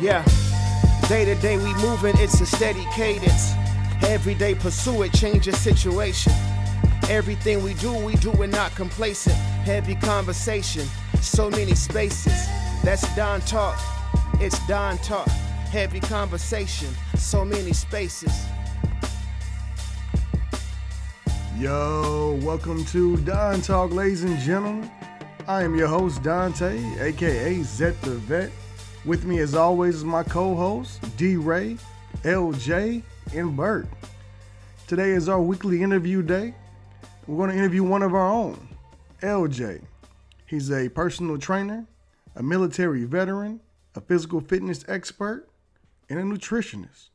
Yeah, day to day we moving, it's a steady cadence. Every day pursue it, change your situation. Everything we do, we do it not complacent. Heavy conversation, so many spaces. That's Don Talk, it's Don Talk. Heavy conversation, so many spaces. Yo, welcome to Don Talk, ladies and gentlemen. I am your host, Dante, aka Zet the Vet. With me, as always, is my co host, D Ray, LJ, and Bert. Today is our weekly interview day. We're going to interview one of our own, LJ. He's a personal trainer, a military veteran, a physical fitness expert, and a nutritionist.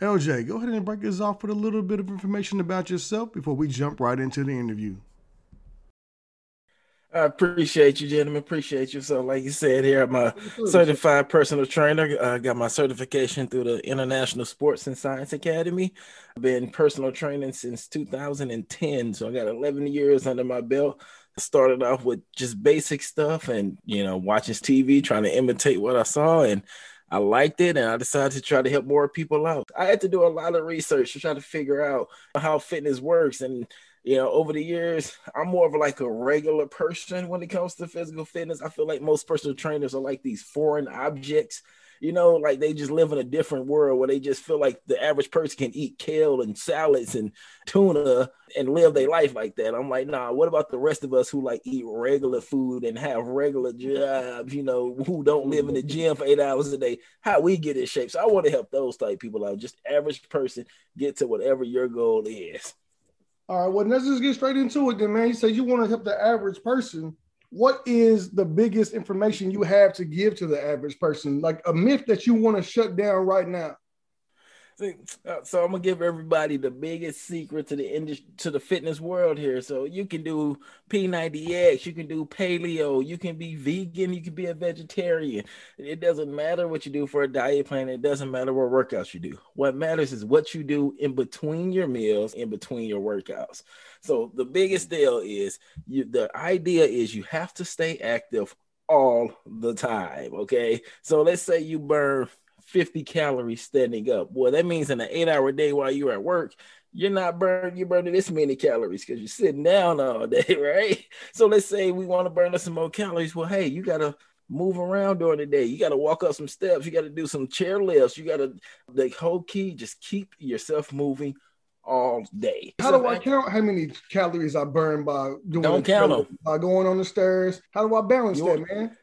LJ, go ahead and break us off with a little bit of information about yourself before we jump right into the interview. I appreciate you, gentlemen. Appreciate you. So, like you said here, I'm a certified personal trainer. I got my certification through the International Sports and Science Academy. I've been personal training since 2010. So, I got 11 years under my belt. started off with just basic stuff and, you know, watching TV, trying to imitate what I saw. And I liked it and I decided to try to help more people out. I had to do a lot of research to try to figure out how fitness works and you know, over the years, I'm more of like a regular person when it comes to physical fitness. I feel like most personal trainers are like these foreign objects. You know, like they just live in a different world where they just feel like the average person can eat kale and salads and tuna and live their life like that. I'm like, nah, what about the rest of us who like eat regular food and have regular jobs, you know, who don't live in the mm-hmm. gym for eight hours a day? How we get in shape. So I want to help those type people out. Just average person get to whatever your goal is. All right, well, let's just get straight into it then, man. You said you want to help the average person. What is the biggest information you have to give to the average person? Like a myth that you want to shut down right now? So I'm gonna give everybody the biggest secret to the industry, to the fitness world here. So you can do P90X, you can do paleo, you can be vegan, you can be a vegetarian. It doesn't matter what you do for a diet plan. It doesn't matter what workouts you do. What matters is what you do in between your meals, in between your workouts. So the biggest deal is you. The idea is you have to stay active all the time. Okay. So let's say you burn 50 calories standing up. Well, that means in an eight hour day while you're at work, you're not burning, you're burning this many calories because you're sitting down all day, right? So let's say we want to burn us some more calories. Well, hey, you got to move around during the day. You got to walk up some steps. You got to do some chair lifts. You got to, the whole key, just keep yourself moving all day. How do I count how many calories I burn by doing Don't count them. By going on the stairs? How do I balance you that, man?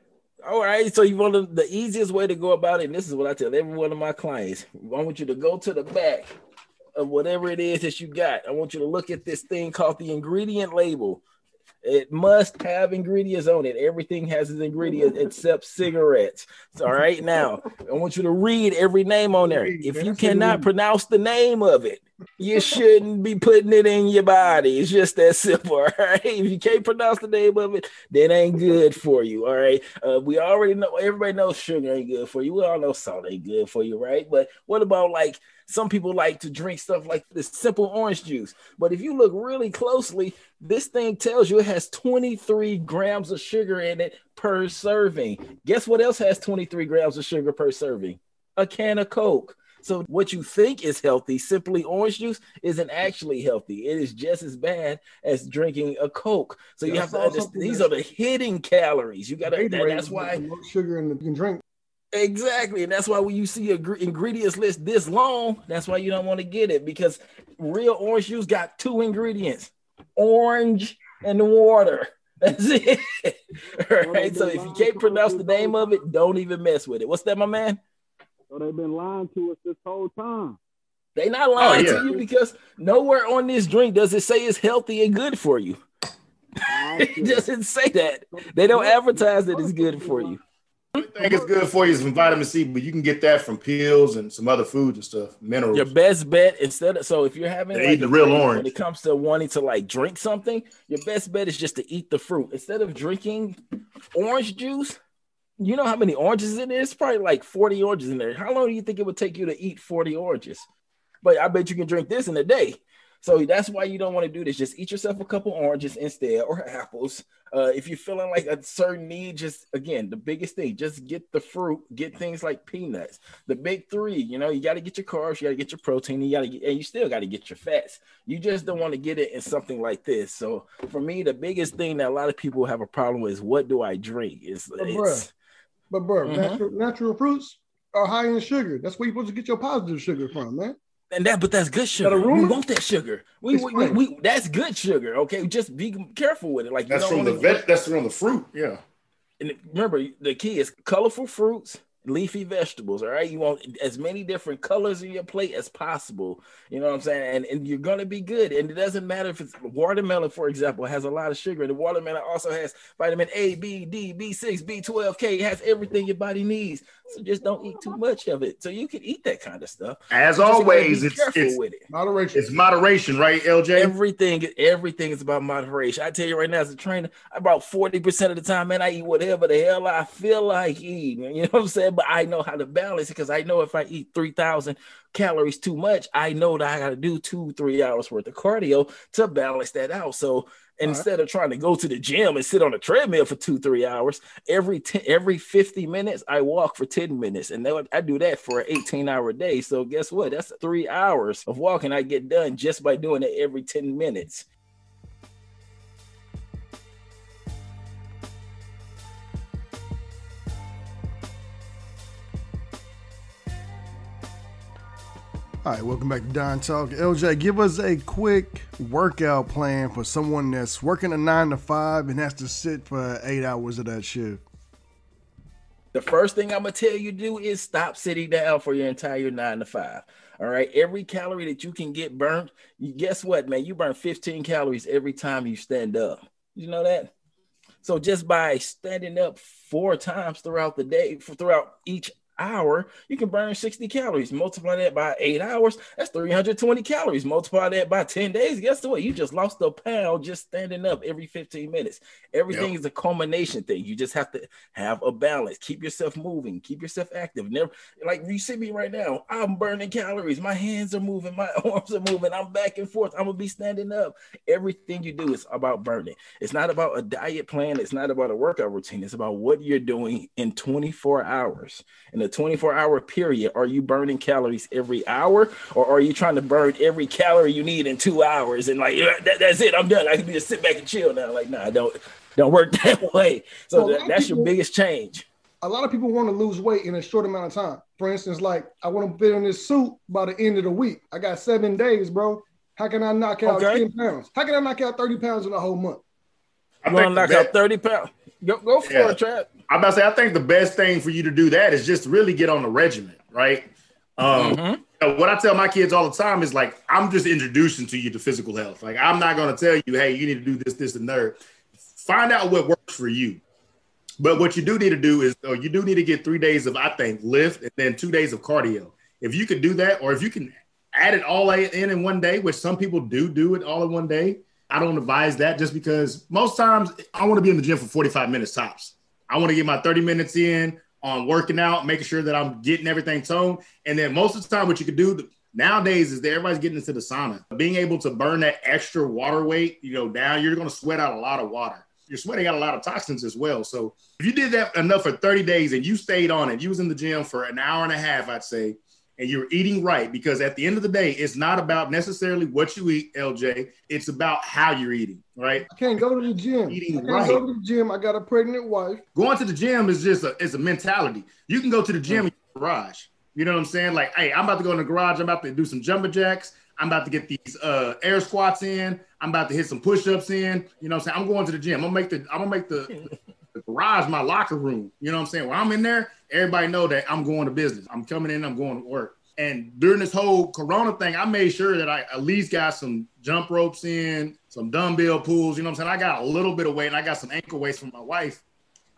All right, so you want to, the easiest way to go about it, and this is what I tell every one of my clients. I want you to go to the back of whatever it is that you got. I want you to look at this thing called the ingredient label. It must have ingredients on it. Everything has its ingredients except cigarettes. All right, now I want you to read every name on there. If you cannot pronounce the name of it, you shouldn't be putting it in your body. It's just that simple. All right. If you can't pronounce the name of it, that ain't good for you. All right. Uh, we already know everybody knows sugar ain't good for you. We all know salt ain't good for you, right? But what about like some people like to drink stuff like this simple orange juice. But if you look really closely, this thing tells you it has 23 grams of sugar in it per serving. Guess what else has 23 grams of sugar per serving? A can of Coke. So what you think is healthy, simply orange juice, isn't actually healthy. It is just as bad as drinking a Coke. So you have to understand these are the hidden calories. You got to. That, that's why sugar in the drink. Exactly, and that's why when you see a gr- ingredients list this long, that's why you don't want to get it because real orange juice got two ingredients: orange and water. That's it. All right. So if you can't pronounce the name of it, don't even mess with it. What's that, my man? So they've been lying to us this whole time. They not lying oh, yeah. to you because nowhere on this drink does it say it's healthy and good for you. it doesn't say that. They don't advertise that it's good for you. I think it's good for you is some vitamin C, but you can get that from pills and some other foods and stuff, minerals. Your best bet instead of so if you're having like, the real orange when it comes to wanting to like drink something, your best bet is just to eat the fruit instead of drinking orange juice you know how many oranges in there? It's probably like 40 oranges in there. How long do you think it would take you to eat 40 oranges? But I bet you can drink this in a day. So that's why you don't want to do this. Just eat yourself a couple oranges instead or apples. Uh, if you're feeling like a certain need, just again, the biggest thing, just get the fruit, get things like peanuts. The big three, you know, you got to get your carbs, you got to get your protein, you got to get, and you still got to get your fats. You just don't want to get it in something like this. So for me, the biggest thing that a lot of people have a problem with is what do I drink? It's, it's but bro, Mhm. natural, natural fruits are high in sugar. That's where you're supposed to get your positive sugar from, man. and that, but that's good that sugar. We want that sugar. We, we, we, we- that's good sugar. Okay, just be careful with it. Like you That's don't from the vet. That's from the fruit. Yeah. and remember the key is colorful fruits leafy vegetables all right you want as many different colors in your plate as possible you know what i'm saying and, and you're going to be good and it doesn't matter if it's watermelon for example has a lot of sugar and the watermelon also has vitamin a b d b6 b12 k it has everything your body needs so just don't eat too much of it so you can eat that kind of stuff As just always, it's it's, with it Moderation. it's moderation, right, LJ? Everything, everything is about moderation. I tell you right now, as a trainer, about 40% of the time, man, I eat whatever the hell I feel like eating. You know what I'm saying? But I know how to balance it because I know if I eat 3,000 calories too much, I know that I got to do two, three hours worth of cardio to balance that out. So instead of trying to go to the gym and sit on a treadmill for two, three hours, every 10, every 50 minutes, I walk for 10 minutes. And that, I do that for an 18 hour day. So guess what? That's three hours of walking I get done just by doing it every 10 minutes. All right, welcome back to Don Talk. LJ, give us a quick workout plan for someone that's working a nine to five and has to sit for eight hours of that shift. The first thing I'm gonna tell you to do is stop sitting down for your entire nine to five. All right. Every calorie that you can get burnt, you guess what, man? You burn 15 calories every time you stand up. You know that? So just by standing up four times throughout the day, throughout each hour, you can burn 60 calories. Multiply that by eight hours, that's 320 calories. Multiply that by 10 days. Guess what? You just lost a pound just standing up every 15 minutes. Everything is a culmination thing. You just have to have a balance. Keep yourself moving, keep yourself active. Never like you see me right now. I'm burning calories. My hands are moving, my arms are moving. I'm back and forth. I'm gonna be standing up. Everything you do is about burning. It's not about a diet plan. It's not about a workout routine. It's about what you're doing in 24 hours. In a 24 hour period, are you burning calories every hour, or are you trying to burn every calorie you need in two hours? And like that, that's it. I'm done. I can just sit back and chill now. Like, nah, don't don't work that way. So Well, that- that's your biggest change. A lot of people want to lose weight in a short amount of time. For instance, like I want to fit in this suit by the end of the week. I got seven days, bro. How can I knock out Okay. 10 pounds? How can I knock out 30 pounds in a whole month? I You want to knock the out 30 30 pounds? Go, go for Yeah. it, Trap. I'm about to say, I think the best thing for you to do that is just really get on the regimen, right? Um, Mhm. you know, what I tell my kids all the time is like, I'm just introducing to you to physical health. Like, I'm not going to tell you, hey, you need to do this, this, and that. Find out what works for you. But what you do need to do is, or you do need to get three days of, I think, lift and then two days of cardio. If you could do that, or if you can add it all in in one day, which some people do do it all in one day, I don't advise that just because most times I want to be in the gym for 45 minutes tops. I want to get my 30 minutes in on working out, making sure that I'm getting everything toned. And then most of the time, what you could do nowadays is that everybody's getting into the sauna. Being able to burn that extra water weight, you know, down, you're going to sweat out a lot of water. You're sweating out a lot of toxins as well. So if you did that enough for 30 days and you stayed on it, you was in the gym for an hour and a half, I'd say, and you're eating right, because at the end of the day, it's not about necessarily what you eat, LJ. It's about how you're eating, right? I can't go to the gym. Eating I can't right. go to the gym. I got a pregnant wife. going to the gym is just a it's a mentality. You can go to the gym in your garage. You know what I'm saying? Like, hey, I'm about to go in the garage. I'm about to do some jumbo jacks. I'm about to get these uh, air squats in. I'm about to hit some push-ups in. You know what I'm saying? I'm going to the gym. I'm gonna make the I'm gonna make the, the garage my locker room. You know what I'm saying? When I'm in there, everybody know that I'm going to business. I'm coming in, I'm going to work. And during this whole corona thing, I made sure that I at least got some jump ropes in, some dumbbell pulls. You know what I'm saying? I got a little bit of weight and I got some ankle weights from my wife.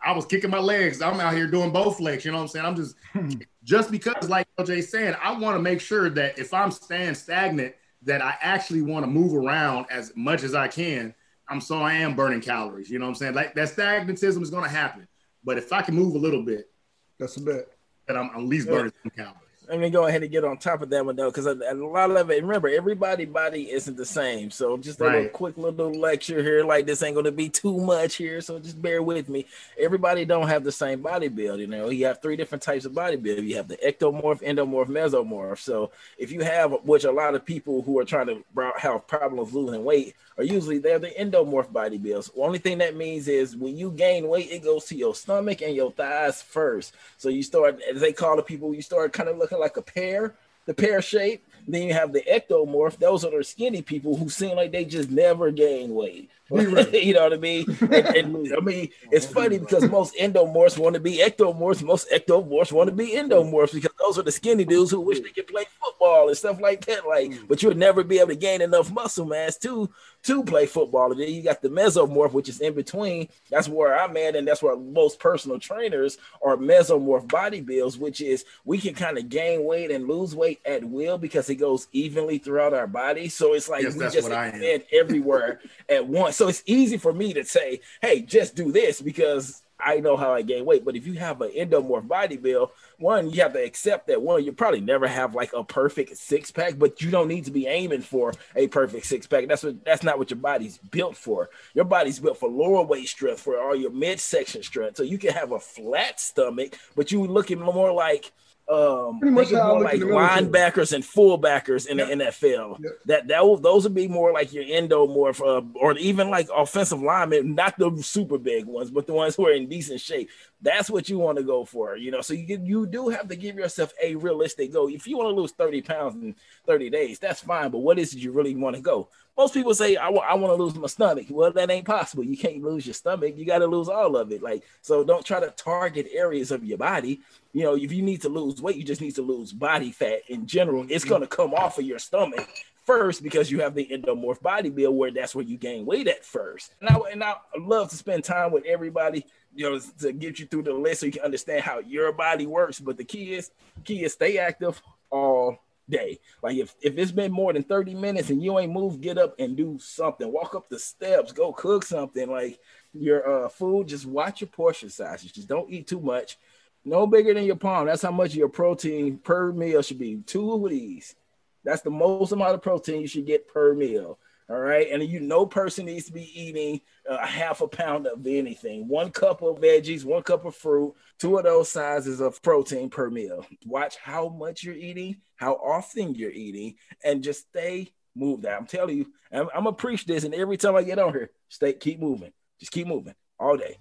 I was kicking my legs. I'm out here doing both legs. You know what I'm saying? I'm just hmm. just because, like LJ saying, I want to make sure that if I'm staying stagnant, that I actually want to move around as much as I can. I'm so I am burning calories. You know what I'm saying? Like that stagnatism is going to happen. But if I can move a little bit, That's a bet. then I'm at least burning some calories. Let me go ahead and get on top of that one though, because a, a, lot of it. Remember, everybody body isn't the same. So just a right. little quick little lecture here. Like this ain't going to be too much here, so just bear with me. Everybody don't have the same body build. You know, you have three different types of body build. You have the ectomorph, endomorph, mesomorph. So if you have, which a lot of people who are trying to have problems losing weight are usually they're the endomorph body builds. The only thing that means is when you gain weight, it goes to your stomach and your thighs first. So you start, as they call the people, you start kind of looking like a pear, the pear shape. Then you have the ectomorph. Those are the skinny people who seem like they just never gain weight. you know what I mean? And, and, I mean, it's funny because most endomorphs want to be ectomorphs. Most ectomorphs want to be endomorphs because those are the skinny dudes who wish they could play football and stuff like that. Like, but you'll never be able to gain enough muscle mass to to play football. And then you got the mesomorph, which is in between. That's where I'm at, and that's where most personal trainers are mesomorph body builds, which is we can kind of gain weight and lose weight at will because it goes evenly throughout our body. So it's like yes, we just expand everywhere at once. So it's easy for me to say, hey, just do this because I know how I gain weight. But if you have an endomorph body build, one, you have to accept that one, you probably never have like a perfect six pack, but you don't need to be aiming for a perfect six pack. That's what that's not what your body's built for. Your body's built for lower weight strength, for all your midsection strength. So you can have a flat stomach, but you looking more like um Pretty much more like linebackers and fullbackers in yep. the NFL. Yep. That that will, those would be more like your endomorph, uh, or even like offensive linemen, not the super big ones, but the ones who are in decent shape. That's what you want to go for, you know. So you you do have to give yourself a realistic goal. If you want to lose thirty pounds in thirty days, that's fine. But what is it you really want to go? most people say I, w- I want to lose my stomach. Well, that ain't possible. You can't lose your stomach. You got to lose all of it. Like so, don't try to target areas of your body. You know, if you need to lose weight, you just need to lose body fat in general. It's going to come off of your stomach first because you have the endomorph body build where that's where you gain weight at first. And I and I love to spend time with everybody, you know, to get you through the list so you can understand how your body works. But the key is key is stay active all day. Like if, if it's been more than 30 minutes and you ain't moved, get up and do something. Walk up the steps, go cook something. Like your uh, food, just watch your portion sizes. Just don't eat too much. No bigger than your palm. That's how much your protein per meal should be. Two of these. That's the most amount of protein you should get per meal. All right. And you no person needs to be eating a half a pound of anything. One cup of veggies, one cup of fruit, two of those sizes of protein per meal. Watch how much you're eating, how often you're eating, and just stay moved. I'm telling you, I'm, I'm gonna preach this, and every time I get on here, stay keep moving. Just keep moving all day.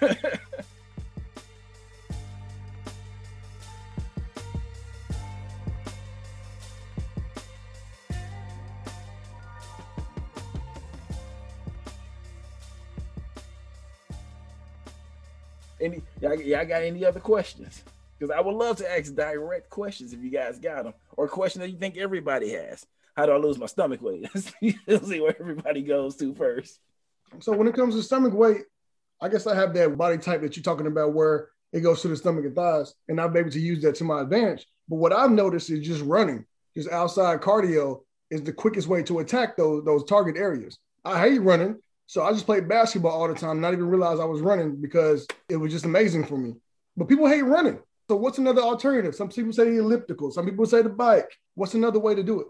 y'all, y'all got any other questions? Because I would love to ask direct questions if you guys got them, or a question that you think everybody has. How do I lose my stomach weight? Let's see where everybody goes to first. So when it comes to stomach weight, I guess I have that body type that you're talking about where it goes to the stomach and thighs, and I'm able to use that to my advantage. But what I've noticed is just running, just outside cardio is the quickest way to attack those those target areas. I hate running so I just played basketball all the time, not even realize I was running because it was just amazing for me. But people hate running. So what's another alternative? Some people say the elliptical, some people say the bike. What's another way to do it?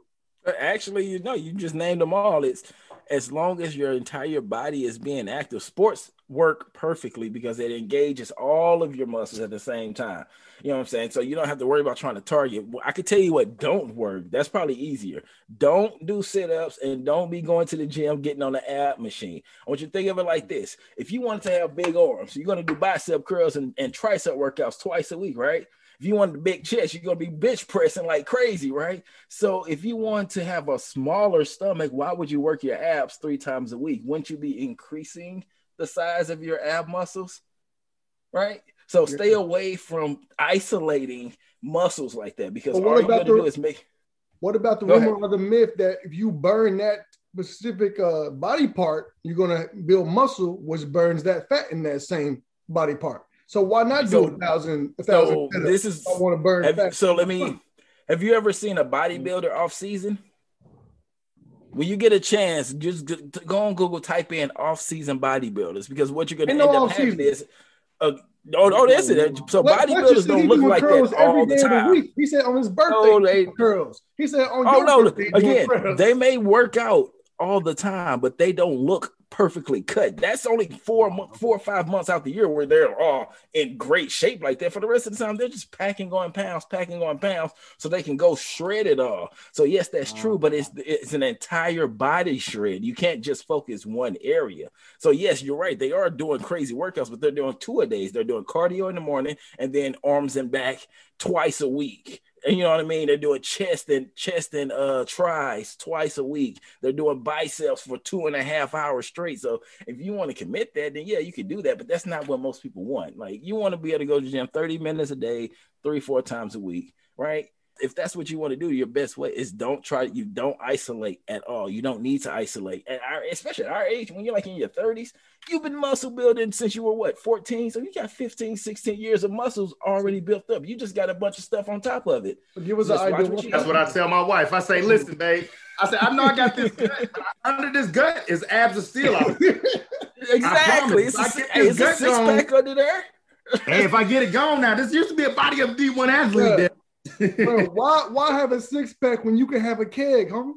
Actually, you know, you just named them all. It's as long as your entire body is being active. Sports work perfectly because it engages all of your muscles at the same time. You know what I'm saying? So you don't have to worry about trying to target. I could tell you what don't work. That's probably easier. Don't do sit-ups and don't be going to the gym getting on the ab machine. I want you to think of it like this. If you want to have big arms, you're going to do bicep curls and, and tricep workouts twice a week, right? If you want a big chest, you're gonna be bench pressing like crazy, right? So if you want to have a smaller stomach, why would you work your abs three times a week? Wouldn't you be increasing the size of your ab muscles? Right? So stay away from isolating muscles like that because all you're gonna the, do is make what about the rumor or the myth that if you burn that specific uh, body part, you're gonna build muscle, which burns that fat in that same body part? So why not so, do a thousand? A thousand so this is I want to burn. Have, so let me. Have you ever seen a bodybuilder off season? When you get a chance, just go on Google, type in off season bodybuilders because what you're going to end up having is a Oh, oh, that's it. So what bodybuilders don't look like that all the time. He said on his birthday, Oh, he they- curls. He said on Oh your no! birthday, Again, they may work out all the time, but they don't look perfectly cut. That's only four, four or five months out the year where they're all in great shape like that. For the rest of the time, they're just packing on pounds, packing on pounds, so they can go shred it all. So yes, that's true, but it's it's an entire body shred. You can't just focus one area. So yes, you're right. They are doing crazy workouts, but they're doing two a days. They're doing cardio in the morning and then arms and back twice a week. You know what I mean? They're doing chest and chest and uh tries twice a week. They're doing biceps for two and a half hours straight. So if you want to commit that, then yeah, you can do that. But that's not what most people want. Like you want to be able to go to the gym 30 minutes a day, three, four times a week, right? If that's what you want to do, your best way is don't try, you don't isolate at all. You don't need to isolate. At our, especially at our age, when you're like in your 30s, you've been muscle building since you were what 14 so you got 15 16 years of muscles already built up you just got a bunch of stuff on top of it Give us an idea. what What That's what I tell my wife. I say, listen, babe. I said, I know I got this gut. Under this gut is abs of steel. out there. exactly promise, it's a, I si- get hey, this it's a gut six going. pack under there hey, if I get it gone now, this used to be a body of D1 athlete. Yeah. There. Bro, why why have a six pack when you can have a keg, homie?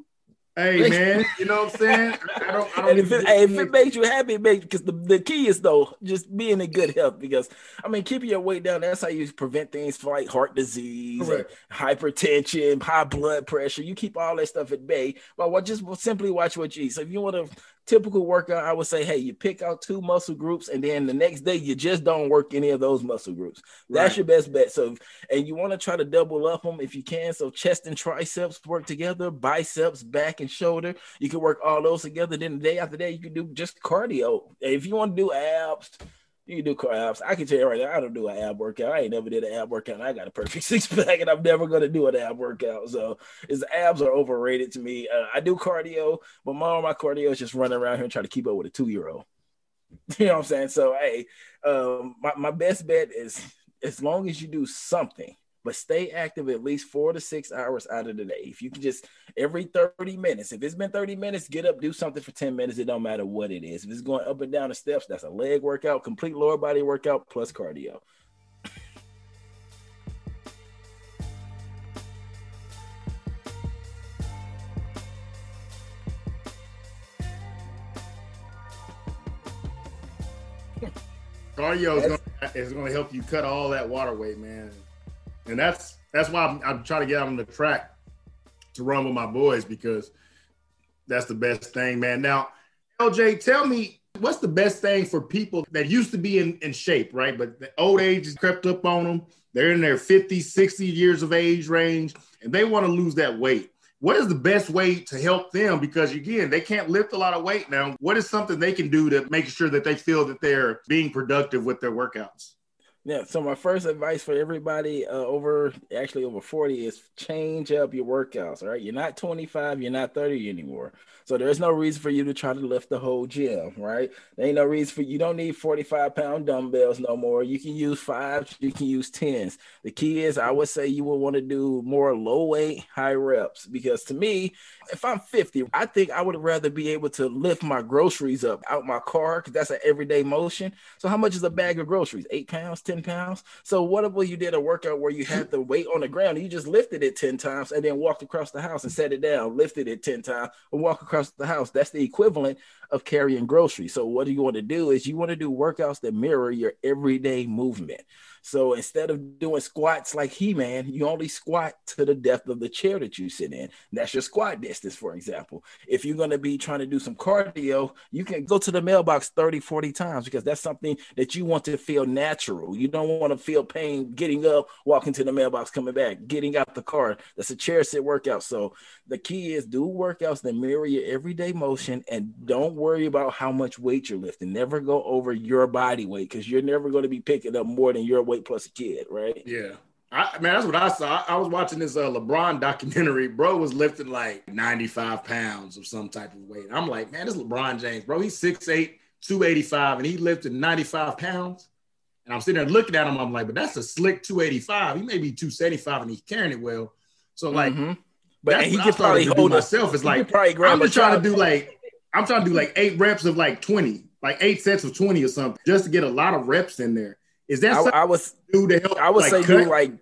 hey, man, you know what I'm saying? I I don't. I don't and if it, hey, if it makes you happy, make because the, the key is though just being in good health. Because I mean, keeping your weight down, that's how you prevent things for like heart disease, and hypertension, high blood pressure. You keep all that stuff at bay. But what just simply watch what you eat. So if you want a typical workout, I would say, hey, you pick out two muscle groups, and then the next day you just don't work any of those muscle groups. That's Right. your best bet. So and you want to try to double up them if you can. So chest and triceps work together, biceps, back and shoulder. You can work all those together. Then the day after that, you can do just cardio. If you want to do abs, you can do abs. I can tell you right now, I don't do an ab workout. I ain't never did an ab workout. I got a perfect six pack, and I'm never gonna do an ab workout. So his abs are overrated to me. Uh, I do cardio, but more my cardio is just running around here and trying to keep up with a two year old. You know what I'm saying? So hey, um, my, my best bet is as long as you do something, but stay active at least four to six hours out of the day. If you can just every 30 minutes, if it's been 30 minutes, get up, do something for 10 minutes. It don't matter what it is. If it's going up and down the steps, that's a leg workout, complete lower body workout plus cardio. Cardio is gonna, help you cut all that water weight, man. And that's that's why I'm, I'm trying to get on the track to run with my boys because that's the best thing, man. Now, LJ, tell me what's the best thing for people that used to be in, in shape, right? But the old age has crept up on them. They're in their 50, 60 years of age range, and they want to lose that weight. What is the best way to help them? Because again, they can't lift a lot of weight now. What is something they can do to make sure that they feel that they're being productive with their workouts? Yeah. So my first advice for everybody uh, over actually over 40 is change up your workouts. All right. You're not 25, you're not 30 anymore. So there's no reason for you to try to lift the whole gym, right? There ain't no reason for you don't need 45 pound dumbbells no more. You can use fives, you can use tens. The key is I would say you would want to do more low weight, high reps because to me, if I'm 50, I think I would rather be able to lift my groceries up out my car because that's an everyday motion. So how much is a bag of groceries? Eight pounds, 10 pounds. So what if you did a workout where you had the weight on the ground and you just lifted it 10 times and then walked across the house and set it down, lifted it 10 times and walk across the house? That's the equivalent of carrying groceries. So what do you want to do is you want to do workouts that mirror your everyday movement. So instead of doing squats like He Man, you only squat to the depth of the chair that you sit in. That's your squat distance, for example. If you're going to be trying to do some cardio, you can go to the mailbox 30, 40 times because that's something that you want to feel natural. You don't want to feel pain getting up, walking to the mailbox, coming back, getting out the car. That's a chair sit workout. So the key is do workouts that mirror your everyday motion and don't worry about how much weight you're lifting. Never go over your body weight because you're never going to be picking up more than your weight plus a kid, right? Yeah. I, man, that's what I saw. I, I was watching this uh, LeBron documentary. Bro was lifting like 95 pounds of some type of weight. I'm like, man, this is LeBron James, bro. He's 6'8, 285, and he lifted 95 pounds. And I'm sitting there looking at him. I'm like, but that's a slick 285. He may be 275 and he's carrying it well. So, like, Mhm. but he could probably hold myself. It's like, probably I'm just trying to do like, I'm trying to do like eight reps of like 20, like eight sets of 20 or something, just to get a lot of reps in there. Is that I, I was do to help? I would like, say cut? do like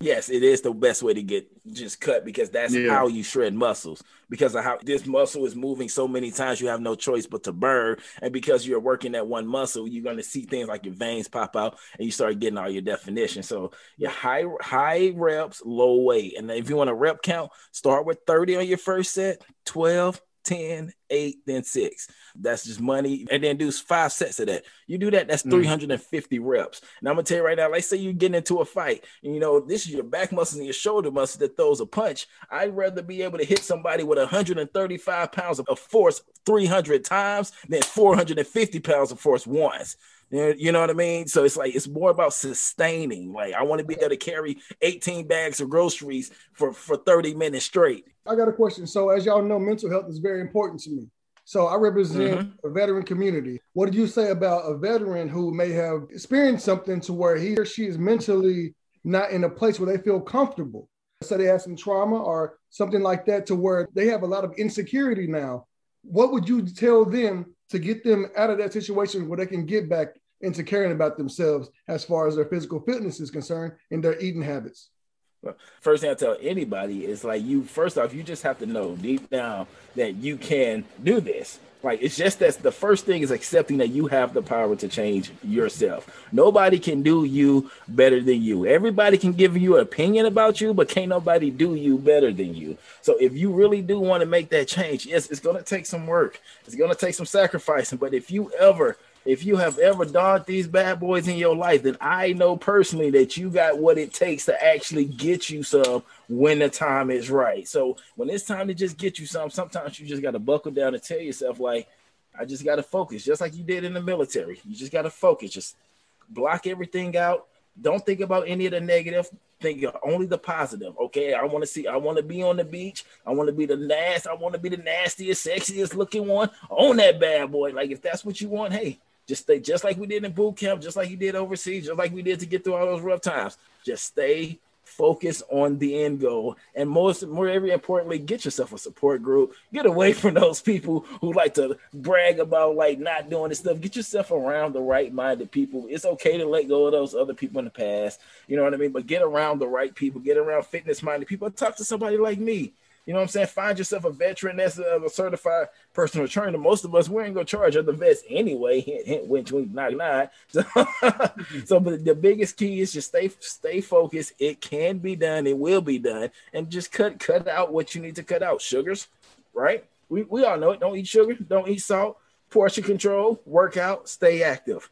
yes, it is the best way to get just cut because that's Yeah. how you shred muscles. Because of how this muscle is moving so many times, you have no choice but to burn. And because you're working that one muscle, you're gonna see things like your veins pop out and you start getting all your definition. So your high high reps, low weight. And if you want a rep count, start with 30 on your first set, 12, 10, 8, then 6. That's just money. And then do five sets of that. You do that, that's Mm. 350 reps. And I'm gonna tell you right now, let's say you're getting into a fight, and you know, this is your back muscles and your shoulder muscle that throws a punch. I'd rather be able to hit somebody with 135 pounds of force 300 times than 450 pounds of force once. You know- what I mean? So it's like it's more about sustaining. Like I want to be able to carry 18 bags of groceries for for 30 minutes straight. I got a question. So, as y'all know, mental health is very important to me. So, I represent mm-hmm. a veteran community. What do you say about a veteran who may have experienced something to where he or she is mentally not in a place where they feel comfortable? So, they have some trauma or something like that to where they have a lot of insecurity now. What would you tell them to get them out of that situation where they can get back into caring about themselves as far as their physical fitness is concerned and their eating habits? First thing I tell anybody is like you first off, you just have to know deep down that you can do this. Like it's just that the first thing is accepting that you have the power to change yourself. Nobody can do you better than you. Everybody can give you an opinion about you, but can't nobody do you better than you. So if you really do want to make that change, yes, it's gonna take some work. It's gonna take some sacrificing. But if you ever if you have ever donned these bad boys in your life, then I know personally that you got what it takes to actually get you some when the time is right. So when it's time to just get you some, sometimes you just got to buckle down and tell yourself, like, I just got to focus, just like you did in the military. You just got to focus, just block everything out. Don't think about any of the negative. Think only the positive. Okay, I want to see. I want to be on the beach. I want to be the last. I want to be the nastiest, sexiest looking one on that bad boy. Like if that's what you want, hey, just stay. Just like we did in boot camp, just like you did overseas, just like we did to get through all those rough times. Just stay focused on the end goal, and most, more very importantly, get yourself a support group. Get away from those people who like to brag about like not doing this stuff. Get yourself around the right-minded people. It's okay to let go of those other people in the past. You know what I mean? But get around the right people. Get around fitness-minded people. Talk to somebody like me. You know what I'm saying? Find yourself a veteran that's a, a certified personal trainer. Most of us we ain't gonna charge other vets anyway. Hint, hint, wink, wink, knock, knock. So, so but the biggest key is just stay stay focused. It can be done. It will be done, and just cut cut out what you need to cut out. Sugars, right? We we all know it. Don't eat sugar. Don't eat salt. Portion control. Work out. Stay active.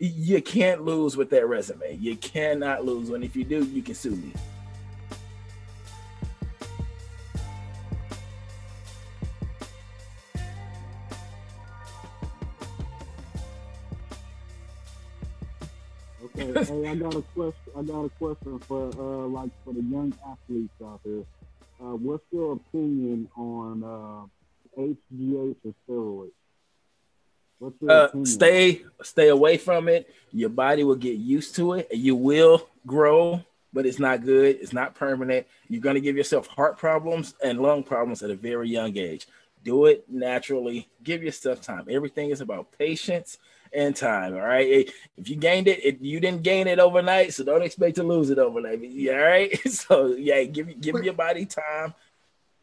You can't lose with that resume. You cannot lose. And if you do, you can sue me. Okay, hey, I got a question. I got a question for uh, like for the young athletes out there. Uh, what's your opinion on uh, HGH or steroids? What's your uh, opinion? stay stay away from it. Your body will get used to it, and you will grow, but it's not good. It's not permanent. You're gonna give yourself heart problems and lung problems at a very young age. Do it naturally. Give yourself time. Everything is about patience and time. All right. If you gained it, it you didn't gain it overnight, so don't expect to lose it overnight. All right. So yeah, give give your body time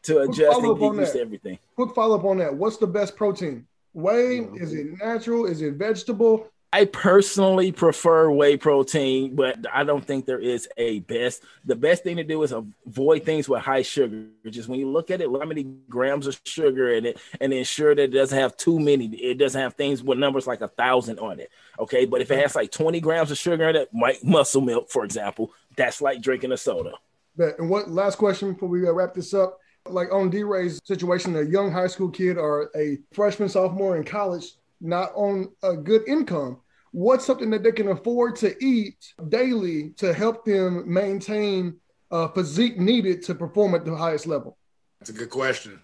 to adjust and follow-up get used to everything. Quick follow up on that. What's the best protein? Whey? Mm-hmm. Is it natural? Is it vegetable? I personally prefer whey protein, but I don't think there is a best. The best thing to do is avoid things with high sugar. Just when you look at it, how many grams of sugar in it, and ensure that it doesn't have too many. It doesn't have things with numbers like a thousand on it. Okay, but if it has like 20 grams of sugar in it, like muscle milk, for example, that's like drinking a soda. And what last question before we wrap this up? Like on D Ray's situation, a young high school kid or a freshman, sophomore in college, not on a good income. What's something that they can afford to eat daily to help them maintain a physique needed to perform at the highest level? That's a good question.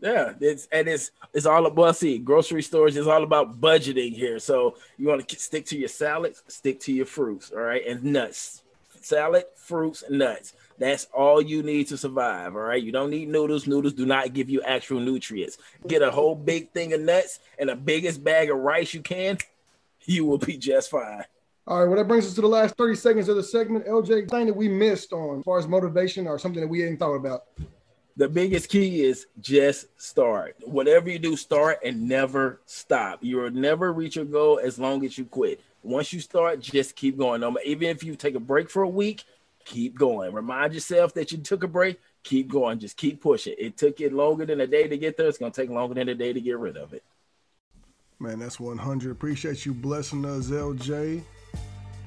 Yeah, it's and it's it's all about see grocery stores is all about budgeting here. So you want to stick to your salads, stick to your fruits, all right, and nuts. Salad, fruits, nuts. That's all you need to survive. All right. You don't need noodles. Noodles do not give you actual nutrients. Get a whole big thing of nuts and the biggest bag of rice you can. You will be just fine. All right, well, that brings us to the last 30 seconds of the segment. LJ, thing that we missed on as far as motivation or something that we hadn't thought about. The biggest key is just start. Whatever you do, start and never stop. You will never reach your goal as long as you quit. Once you start, just keep going. Even if you take a break for a week, keep going. Remind yourself that you took a break, keep going. Just keep pushing. It took it longer than a day to get there. It's going to take longer than a day to get rid of it. Man, that's 100. Appreciate you blessing us, LJ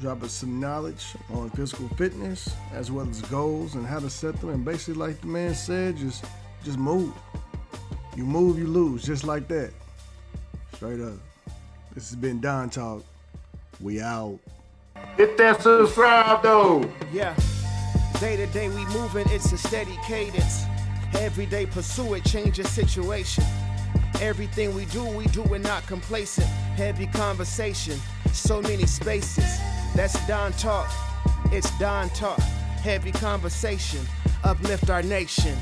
dropping some knowledge on physical fitness as well as goals and how to set them. And basically, like the man said, just just move. You move, you lose, just like that. Straight up. This has been Don Talk. We out. Hit that subscribe though. Yeah. Day to day we moving, it's a steady cadence. Every day pursue it, change your situation. Everything we do, we do it not complacent. Heavy conversation, so many spaces. That's Don Talk. It's Don Talk. Heavy conversation. Uplift our nation.